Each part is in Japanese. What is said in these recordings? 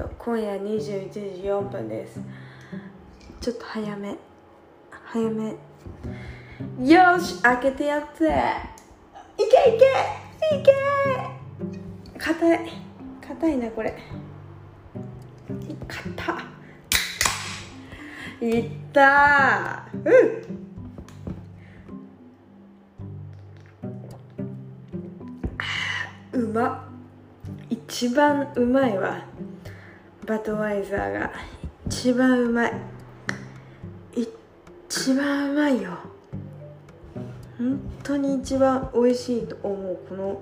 と今夜21時4分です。ちょっと早め。早め。よし開けてやっていけいけ。いけ。硬い。硬いなこれ。硬いった。うん。うま。一番うまいわ。バトワイザーが一番うまい。一番うまいよ。本当に一番美味しいと思う。この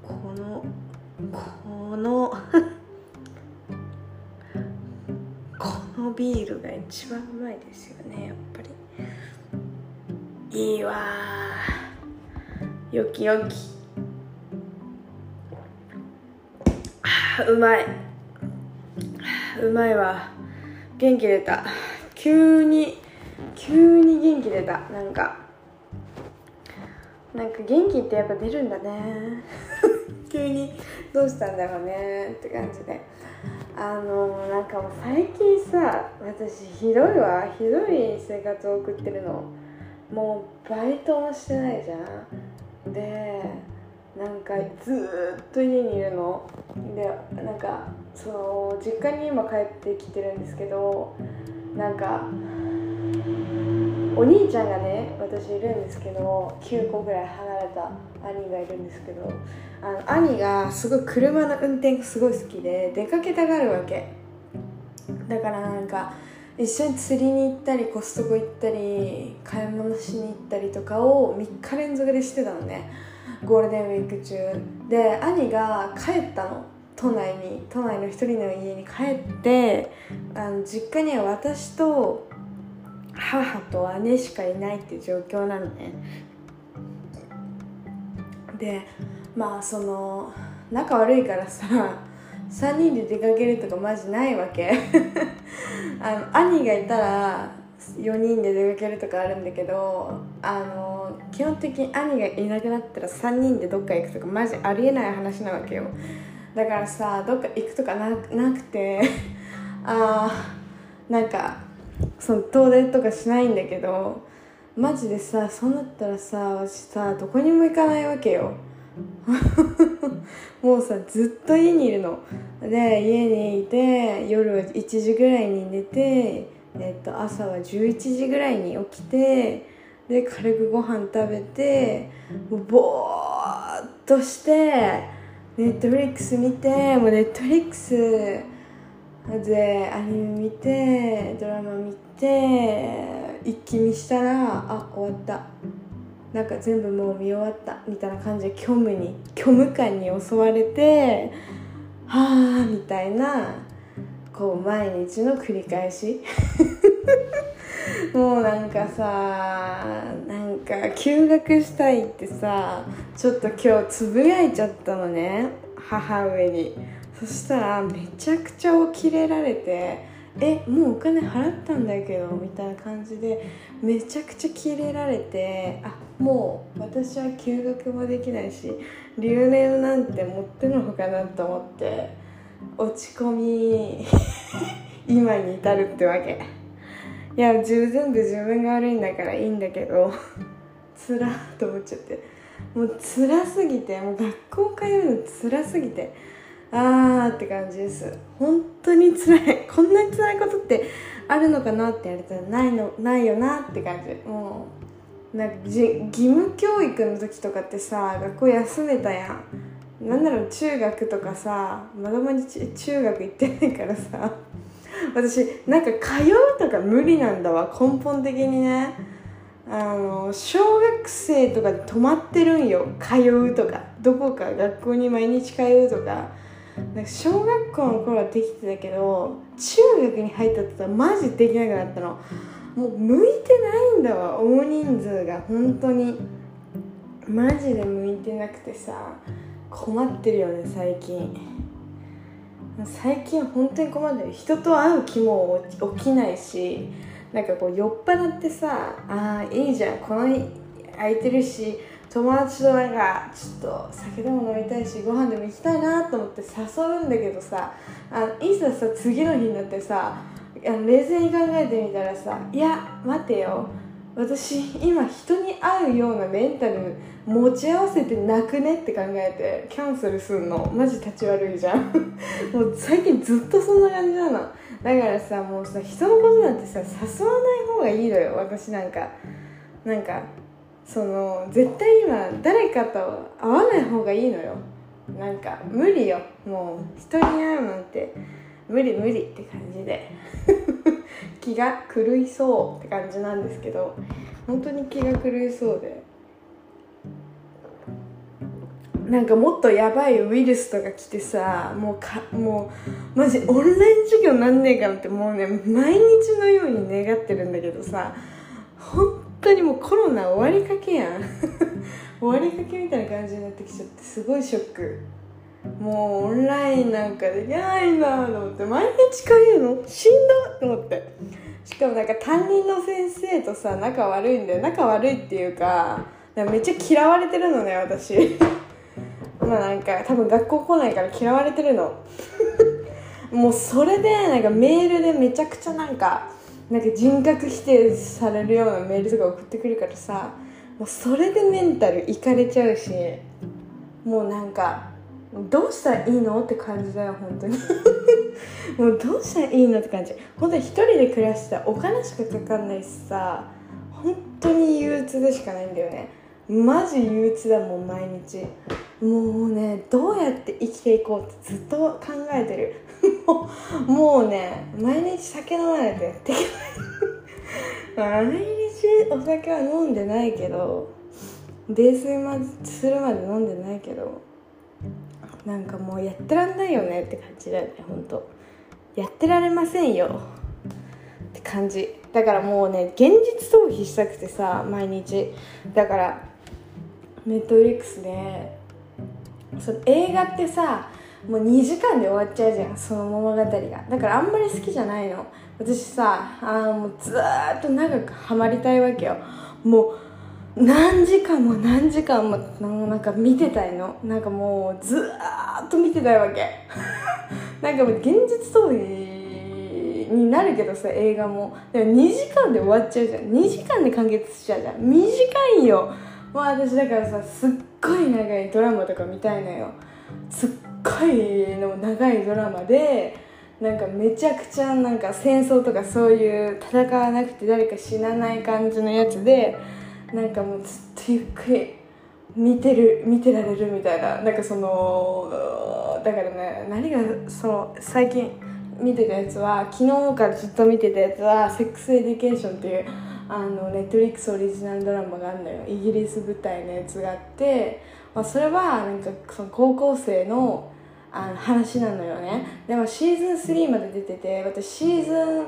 このこの このビールが一番うまいですよねやっぱり。いいわよきよき。あうまい。うまいわ。元気出た。急に急に元気出た。なんかなんか元気ってやっぱ出るんだね。急にどうしたんだろうね。って感じで。あのなんかもう最近さ私ひどいわ。ひどい生活を送ってるの。もうバイトもしてないじゃん。でなんかずっと家にいるの。でなんかその実家に今帰ってきてるんですけどなんかお兄ちゃんがね私いるんですけど9個ぐらい離れた兄がいるんですけどあの兄がすごい車の運転がすごい好きで出かけたがるわけ。だからなんか一緒に釣りに行ったりコストコ行ったり買い物しに行ったりとかを3日連続でしてたのね。ゴールデンウィーク中。で兄が帰ったの。都内に都内の一人の家に帰ってあの実家には私と母と姉しかいないっていう状況なのね。でまあその仲悪いからさ3人で出かけるとかマジないわけ。あの兄がいたら4人で出かけるとかあるんだけどあの基本的に兄がいなくなったら3人でどっか行くとかマジありえない話なわけよ。だからさどっか行くとかななくて あーなんかその遠出とかしないんだけどマジでさそうなったらさ私さどこにも行かないわけよ。もうさずっと家にいるの。で家にいて夜は1時ぐらいに寝て、えっと、朝は11時ぐらいに起きてで軽くご飯食べてもうボーっとしてネットフリックス見てもうネットフリックスでアニメ見てドラマ見て一気見したらあ終わった。なんか全部もう見終わった。みたいな感じで虚無に虚無感に襲われてはあみたいなこう毎日の繰り返し。もうなんかさなんか休学したいってさちょっと今日つぶやいちゃったのね母上に。そしたらめちゃくちゃ起きれられてえもうお金払ったんだけどみたいな感じでめちゃくちゃキレられてあもう私は休学もできないし留年なんて持ってのほかなと思って落ち込み 今に至るってわけ。いや全部自分が悪いんだからいいんだけど つらと思っちゃって。もう辛すぎてもう学校通うの辛すぎてあーって感じです。本当に辛い。こんなに辛いことってあるのかなって言われたらないのないよなって感じ。もうなんか義務教育の時とかってさ学校休めたやん。なんだろう中学とかさまだまに中学行ってないからさ。私なんか通うとか無理なんだわ根本的にね。あの小学生とかで泊まってるんよ。通うとか。どこか学校に毎日通うとか。なんか小学校の頃はできてたけど中学に入ったってマジできなくなったの。もう向いてないんだわ大人数が。本当に。マジで向いてなくてさ困ってるよね最近。最近本当に困ってる人と会う気も起きないしなんかこう酔っ払ってさああいいじゃんこの空いてるし友達となんかちょっと酒でも飲みたいしご飯でも行きたいなと思って誘うんだけどさあいざさ次の日になってさ冷静に考えてみたらさいや待てよ。私今人に会うようなメンタル持ち合わせてなくねって考えてキャンセルすんの。マジ立ち悪いじゃん。もう最近ずっとそんな感じなの。だからさもうさ人のことなんてさ誘わない方がいいのよ私なんか。なんかその絶対今誰かと会わない方がいいのよ。なんか無理よ。もう人に会うなんて。無理無理って感じで。気が狂いそうって感じなんですけど本当に気が狂いそうで。なんかもっとやばいウイルスとか来てさもうかもうマジオンライン授業なんねえかなってもうね毎日のように願ってるんだけどさ本当にもうコロナ終わりかけやん。終わりかけみたいな感じになってきちゃってすごいショック。もうオンラインなんかできないなと思って毎日通うの？しんどと思って。しかもなんか担任の先生とさ仲悪いんだよ。仲悪いっていうかめっちゃ嫌われてるのね私。まあなんか多分学校来ないから嫌われてるの。もうそれでなんかメールでめちゃくちゃなんかなんか人格否定されるようなメールとか送ってくるからさもうそれでメンタルいかれちゃうしもうなんかどうしたらいいの？って感じだよ本当に。もうどうしたらいいのって感じ。本当に一人で暮らしてたらお金しかかかんないしさ本当に憂鬱でしかないんだよね。マジ憂鬱だもん毎日。もうねどうやって生きていこうってずっと考えてる。もうね毎日酒飲まないとやっていけない毎日お酒は飲んでないけど泥酔するまで飲んでないけどなんかもうやってらんないよねって感じだよねほんとやってられませんよ。って感じ。だからもうね現実逃避したくてさ毎日。だからネットフリックスでその映画ってさもう2時間で終わっちゃうじゃんその物語が。だからあんまり好きじゃないの。私さあもうずっと長くハマりたいわけよ。もう何時間も何時間もなんか見てたいの。なんかもうずーっと見てたいわけ。なんかもう現実逃避になるけどさ映画も。でも2時間で終わっちゃうじゃん。2時間で完結しちゃうじゃん。短いよ。もう私だからさすっごい長いドラマとか見たいのよ。すっごいの長いドラマでなんかめちゃくちゃなんか戦争とかそういう戦わなくて誰か死なない感じのやつでなんかもうずっとゆっくり見てる見てられるみたいななんかそのだからね何がその最近見てたやつは昨日からずっと見てたやつは「Sex Education」っていうあのネットリックスオリジナルドラマがあるのよ。イギリス舞台のやつがあって、まあ、それはなんかその高校生のあの話なのよね。でもシーズン3まで出てて私シーズン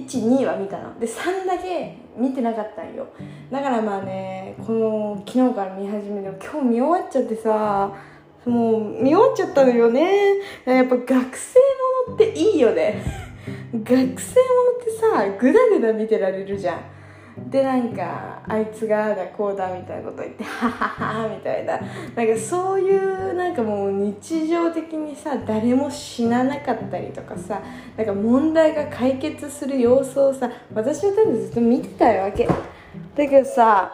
12は見たの。で3だけ見てなかったんよ。だからまあねこの昨日から見始めて今日見終わっちゃってさもう見終わっちゃったのよね。やっぱ学生ものっていいよね。学生ものってさグダグダ見てられるじゃん。でなんかあいつがだこうだみたいなこと言ってハハハみたいな。なんかそういうなんかもう日常的にさ誰も死ななかったりとかさなんか問題が解決する様子をさ私は多分ずっと見てたわけ。だけどさ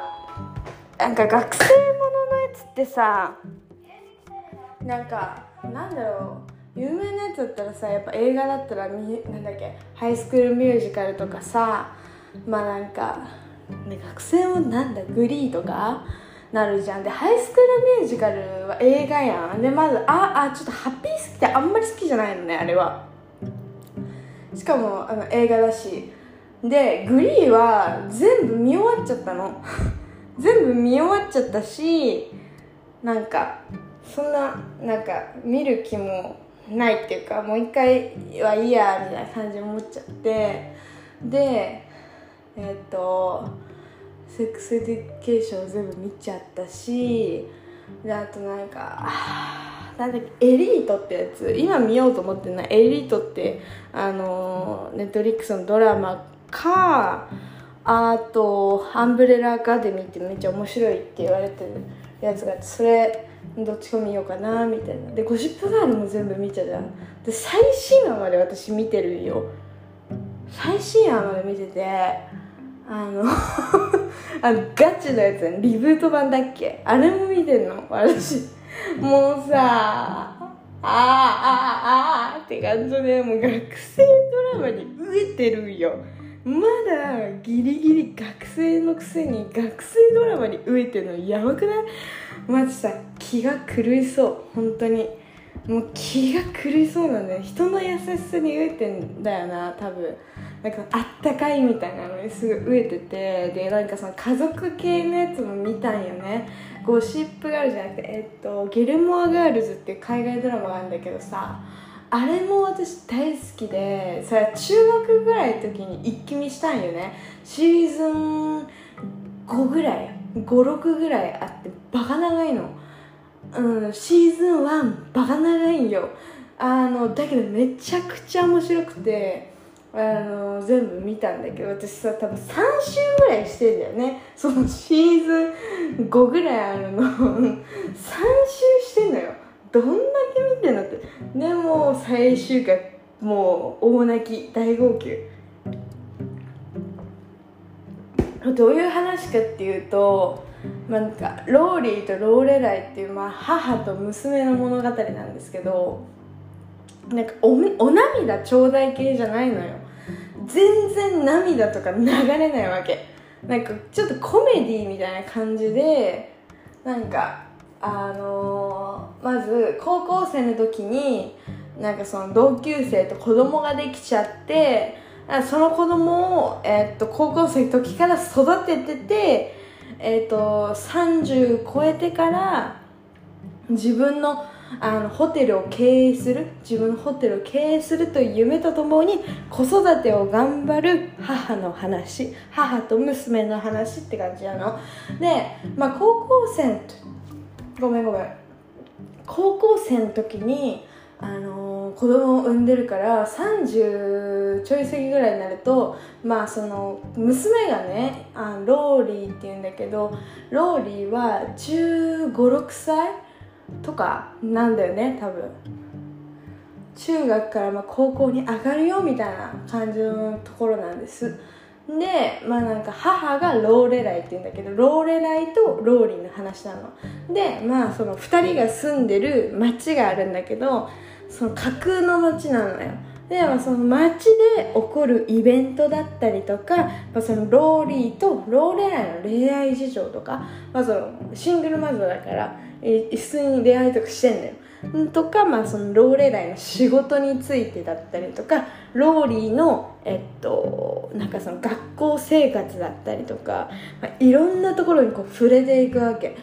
なんか学生もののやつってさなんかなんだろう。有名なやつだったらさやっぱ映画だったらなんだっけハイスクールミュージカルとかさまあなんか、ね、学生もなんだグリーとかなるじゃん。でハイスクールミュージカルは映画やん。でまずああちょっとハッピー好きってあんまり好きじゃないのねあれは。しかもあの映画だし。でグリーは全部見終わっちゃったの。全部見終わっちゃったしなんかそんななんか見る気もないっていうかもう一回はいいやみたいな感じ思っちゃって。でえっ、ー、と Sex Education 全部見ちゃったしであとなんかなんだっけ Elite ってやつ。今見ようと思ってるのは Elite ってあの Netflix のドラマかあと「アンブレラ・アカデミー」ってめっちゃ面白いって言われてるやつがあってそれどっちか見ようかなみたいな。でゴシップガールも全部見ちゃうじゃんで最新話まで私見てるよ。最新話まで見ててあの あのガチのやつリブート版だっけ？あれも見てんの？私。もうさあああああって感じでもう学生ドラマに飢えてるよ。まだギリギリ学生のくせに学生ドラマに飢えてるのやばくない？マジさ気が狂いそう。本当に。もう気が狂いそうなんだよ人の優しさに飢えてんだよな多分。なんかあったかいみたいなのにすごい飢えててでなんかその家族系のやつも見たんよね。ゴシップガールじゃなくてえっとゲルモアガールズっていう海外ドラマがあるんだけどさあれも私大好きでさ中学ぐらいの時に一気見したんよね。シーズン5ぐらい56ぐらいあってバカ長いの。うんシーズン1バカ長いんよ。あのだけどめちゃくちゃ面白くてあの全部見たんだけど私さ多分3週ぐらいしてんだよね。そのシーズン5ぐらいあるの。3週してんのよ。どんだけ見てんのって。でも最終回もう大泣き大号泣どういう話かっていうと、まあ、なんかローリーとローレライっていう、まあ、母と娘の物語なんですけどなんかおお涙ちょうだい系じゃないのよ。全然涙とか流れないわけ。なんかちょっとコメディみたいな感じでなんかあのー、まず高校生の時になんかその同級生と子供ができちゃってその子供を、えー、っと高校生の時から育ててて、えー、っと30超えてから自分のあのホテルを経営する自分のホテルを経営するという夢とともに子育てを頑張る母の話母と娘の話って感じなの。で、まあ、高校生ごめんごめん高校生の時にあのー、子供を産んでるから30ちょい過ぎぐらいになるとまあその娘がねあローリーっていうんだけどローリーは1 5 6歳とかなんだよね多分。中学からま高校に上がるよみたいな感じのところなんです。でまあなんか母がローレライって言うんだけどローレライとローリンの話なの。でまあその2人が住んでる町があるんだけどその架空の町なのよ。で、まあ、その街で起こるイベントだったりとか、まあ、そのローリーとローレライの恋愛事情とか、まあ、そのシングルマザーだから一緒に恋愛とかしてんだよ。とか、まあ、そのローレライの仕事についてだったりとかローリーの、えっと、なんかその学校生活だったりとか、まあ、いろんなところにこう触れていくわけ。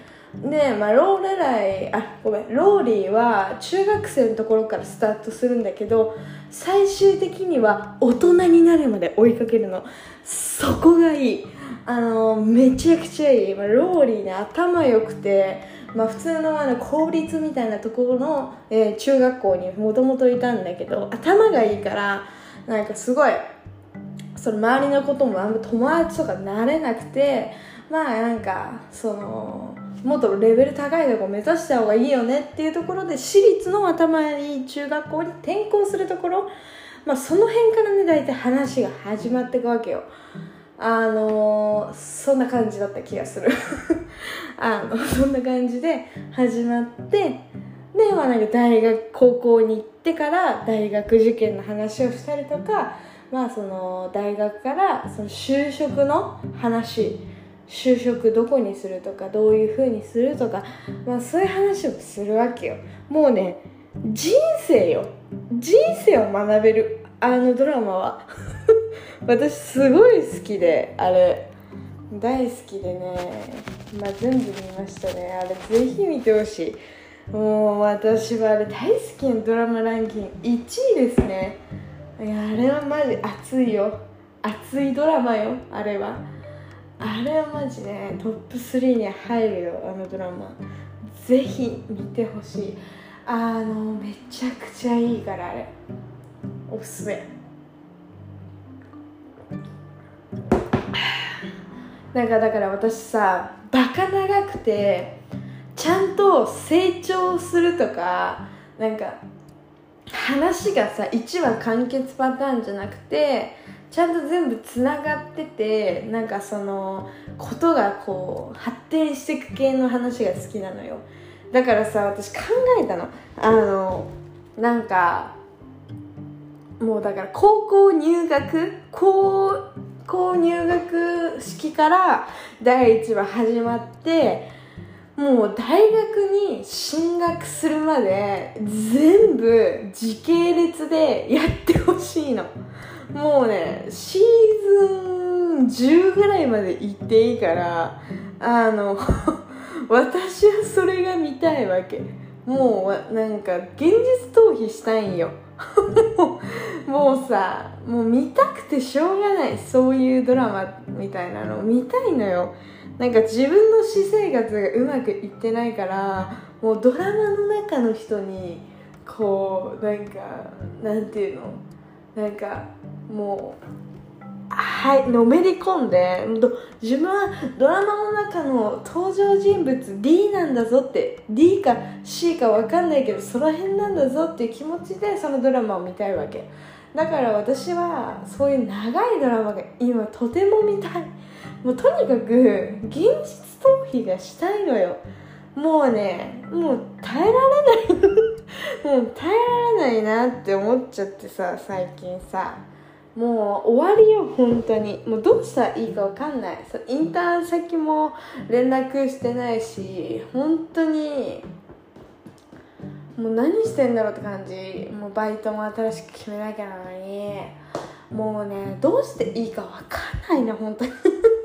で、まあ、ローレライあごめんローリーは中学生のところからスタートするんだけど最終的には大人になるまで追いかけるの。そこがいい。あのめちゃくちゃいい、まあ、ローリーね頭良くてまあ、普通のあの公立みたいなところの、えー、中学校にもともといたんだけど頭がいいからなんかすごいその周りのこともあんま友達とかなれなくてまあなんかそのもっとレベル高いとこ目指した方がいいよねっていうところで私立の頭いい中学校に転校するところ、まあ、その辺からね大体話が始まっていくわけよ。あのそんな感じだった気がする。あのそんな感じで始まってで、まあ、なんか大学高校に行ってから大学受験の話をしたりとか、まあ、その大学からその就職の話就職どこにするとかどういうふうにするとか、まあ、そういう話をするわけよ。もうね人生よ。人生を学べるあのドラマは。私すごい好きであれ。大好きでね、まあ、全部見ましたね。あれぜひ見てほしい。もう私はあれ大好きなドラマランキング1位ですね。いやあれはマジ熱いよ。熱いドラマよあれは。あれはマジねトップ3に入るよあのドラマ。ぜひ見てほしい。あのめちゃくちゃいいからあれ。おすすめ。なんかだから私さバカ長くてちゃんと成長するとかなんか話がさ1話完結パターンじゃなくてちゃんと全部つながっててなんかそのことがこう発展していく系の話が好きなのよ。だからさ私考えたの。あのなんかもうだから高校入学？高校入学式から第1話始まってもう大学に進学するまで全部時系列でやってほしいの。もうねシーズン10ぐらいまで行っていいからあの 私はそれが見たいわけ。もうなんか現実逃避したいんよ。もうさもう見たくてしょうがない。そういうドラマみたいなの見たいのよ。なんか自分の私生活がうまくいってないからもうドラマの中の人にこうなんかなんていうの？なんかもうはいのめり込んで自分はドラマの中の登場人物 D なんだぞって D か C か分かんないけどその辺なんだぞっていう気持ちでそのドラマを見たいわけ。だから私はそういう長いドラマが今とても見たい。もうとにかく現実逃避がしたいのよ。もうねもう耐えられない。もう耐えられないなって思っちゃってさ最近さ。もう終わりよ本当に。もうどうしたらいいか分かんない。そインターン先も連絡してないし本当にもう何してんだろうって感じ。もうバイトも新しく決めなきゃなのに。もうねどうしていいか分かんないね本当に。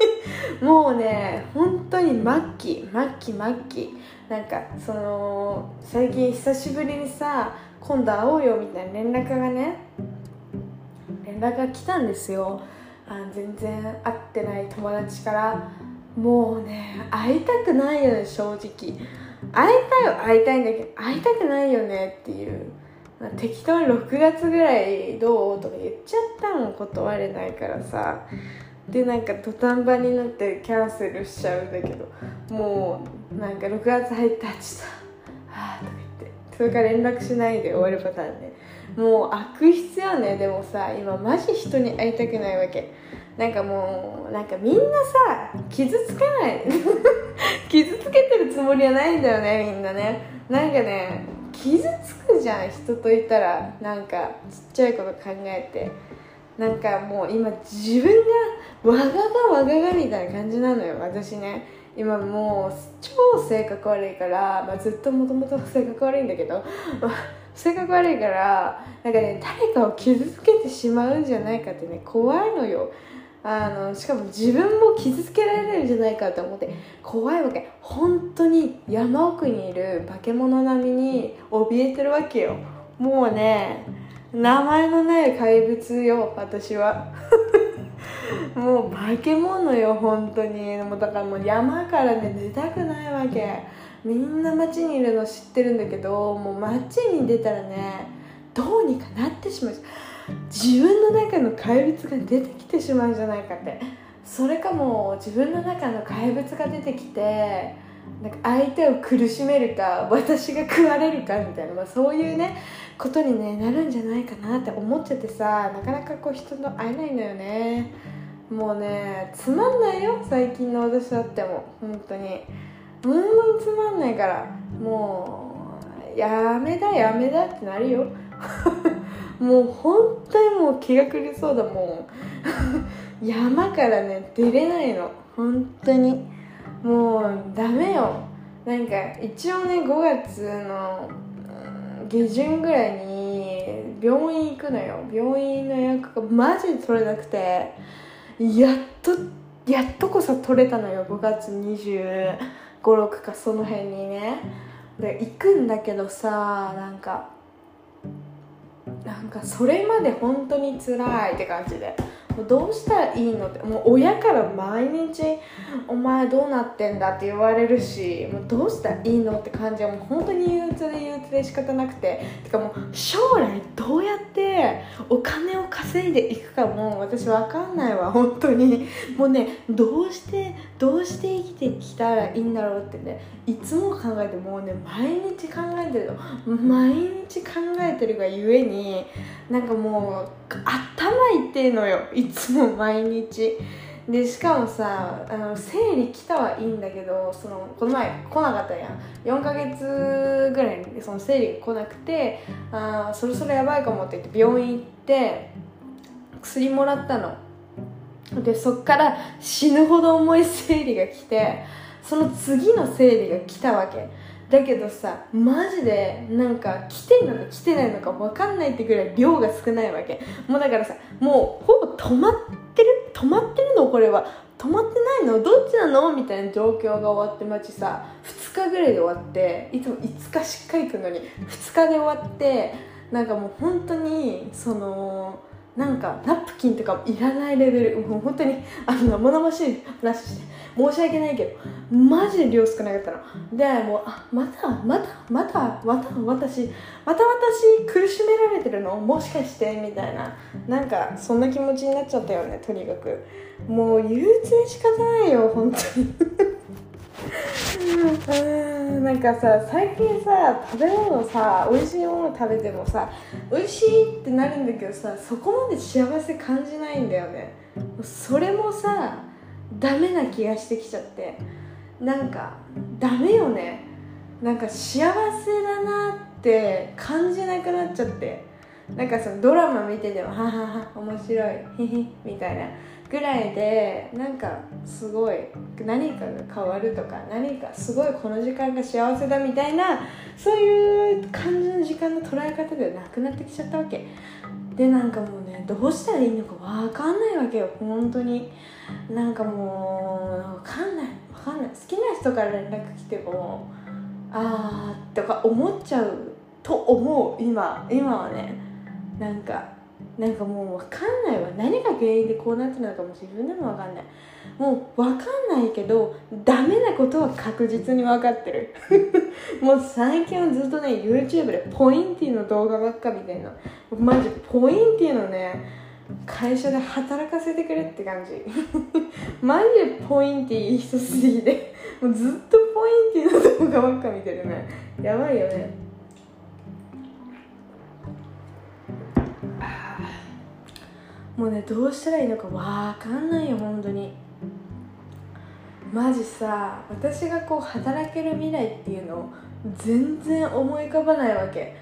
もうね本当に末期末期末期。なんかその最近久しぶりにさ今度会おうよみたいな連絡がね連絡が来たんですよ。あ全然会ってない友達から。もうね会いたくないよね正直。会いたいよ会いたいんだけど会いたくないよねっていう。適当に6月ぐらいどうとか言っちゃったもん断れないからさ。でなんか土壇場になってキャンセルしちゃうんだけどもうなんか6月入ったちょっとはあとか言ってそれから連絡しないで終わるパターンでもう悪質よね。でもさ今マジ人に会いたくないわけ。なんかもうなんかみんなさ傷つけない。傷つけてるつもりはないんだよねみんなね。なんかね傷つくじゃん人といたら。なんかちっちゃいこと考えて。なんかもう今自分がわががわががみたいな感じなのよ私ね。今もう超性格悪いから、まあ、ずっともともと性格悪いんだけど。性格悪いからなんかね誰かを傷つけてしまうんじゃないかってね怖いのよ。あのしかも自分も傷つけられるんじゃないかと思って怖いわけ。本当に山奥にいる化け物並みに怯えてるわけよ。もうね名前のない怪物よ私は。もう化け物よ本当に。もうだからもう山からね出たくないわけみんな街にいるの知ってるんだけどもう街に出たらねどうにかなってしまう。自分の中の怪物が出てきてしまうんじゃないかって。それかも自分の中の怪物が出てきてなんか相手を苦しめるか私が食われるかみたいな、まあ、そういうねことに、ね、なるんじゃないかなって思っちゃってさなかなかこう人と会えないのよね。もうねつまんないよ最近の私だっても本当に。本当につまんないからもうやめだやめだってなるよ。もう本当にもう気が狂いそうだもん 山からね出れないの。本当に。もうダメよ。なんか一応ね5月の下旬ぐらいに病院行くのよ。病院の予約がマジで取れなくて。やっとやっとこそ取れたのよ5月2 5 6かその辺にね。で行くんだけどさなんかなんかそれまで本当に辛いって感じで。どうしたらいいのってもう親から毎日「お前どうなってんだ」って言われるしもうどうしたらいいのって感じはもう本当に憂鬱で憂鬱で仕方なくててかもう将来どうやってお金を稼いでいくかも私分かんないわ本当に。もうねどうしてどうして生きてきたらいいんだろうってねいつも考えてもうね毎日考えてるの。毎日考えてるがゆえになんかもう頭痛いのよ。いつも毎日。でしかもさあの生理来たはいいんだけどそのこの前来なかったやん。4ヶ月ぐらいその生理が来なくてあそろそろやばいかもって言って病院行って薬もらったの。でそっから死ぬほど重い生理が来てその次の生理が来たわけ。だけどさマジでなんか来てんのか来てないのか分かんないってぐらい量が少ないわけ。もうだからさもうほぼ止まってる止まってるの？これは。止まってないの？どっちなの？みたいな状況が終わってマジさ2日ぐらいで終わっていつも5日しっかり来るのに。2日で終わってなんかもう本当にそのなんかナプキンとかいらないレベルもう本当にあの生々しい話して申し訳ないけどマジで量少なかったの。でもうあまたまたまたまた私また私苦しめられてるの？もしかしてみたいな。なんかそんな気持ちになっちゃったよねとにかく。もう憂鬱で仕方ないよ本当に。う んなんかさ最近さ食べ物さ美味しいもの食べてもさ美味しいってなるんだけどさそこまで幸せ感じないんだよね。それもさダメな気がしてきちゃって。なんかダメよね。なんか幸せだなって感じなくなっちゃって。なんかそのドラマ見ててもははは面白いへへみたいな。ぐらいでなんかすごい何かが変わるとか何かすごいこの時間が幸せだみたいなそういう感じの時間の捉え方ではなくなってきちゃったわけ。でなんかもうねどうしたらいいのか分かんない。わけよ本当になんかもう分かんない分かんない。好きな人から連絡来てもあーとか思っちゃうと思う今。今はね。なんかなんかもう分かんないわ。何が原因でこうなってるのかも自分でも分かんない。もう分かんないけどダメなことは確実に分かってる。もう最近はずっとね YouTube でポインティの動画ばっかみたいなマジポインティのね会社で働かせてくれって感じ。マジでポインティ一すぎて。もうずっとポインティの動画ばっか見てるね。やばいよね。もうねどうしたらいいのかわかんないよ本当に。マジさ私がこう働ける未来っていうのを全然思い浮かばないわけ。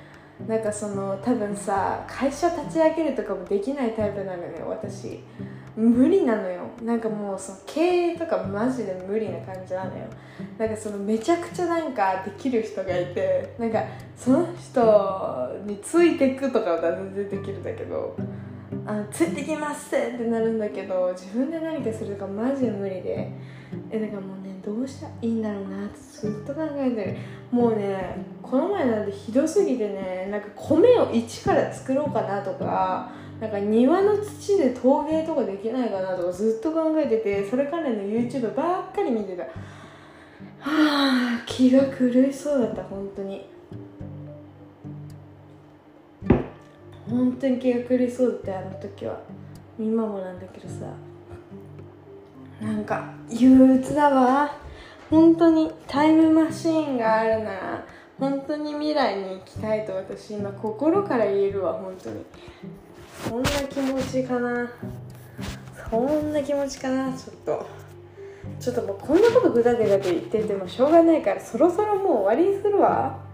なんかその多分さ会社立ち上げるとかもできないタイプなのよ私。無理なのよ。なんかもうその経営とかマジで無理な感じなのよ。なんかそのめちゃくちゃなんかできる人がいてなんかその人についてくとかは全然できるんだけど。あついてきますってなるんだけど自分で何かするかマジで無理で。えだからもうねどうしたらいいんだろうなってずっと考えてる。もうねこの前なんてひどすぎてねなんか米を一から作ろうかなとかなんか庭の土で陶芸とかできないかなとかずっと考えててそれ関連の YouTube ばっかり見てた。はあ気が狂いそうだった本当に。本当に気が狂いそうだったあの時は。今もなんだけどさ。なんか憂鬱だわ。本当にタイムマシーンがあるな。ら本当に未来に行きたいと私今心から言えるわ本当に。そんな気持ちかな。そんな気持ちかなちょっと。ちょっともうこんなことぐだぐだと言っててもしょうがないからそろそろもう終わりにするわ。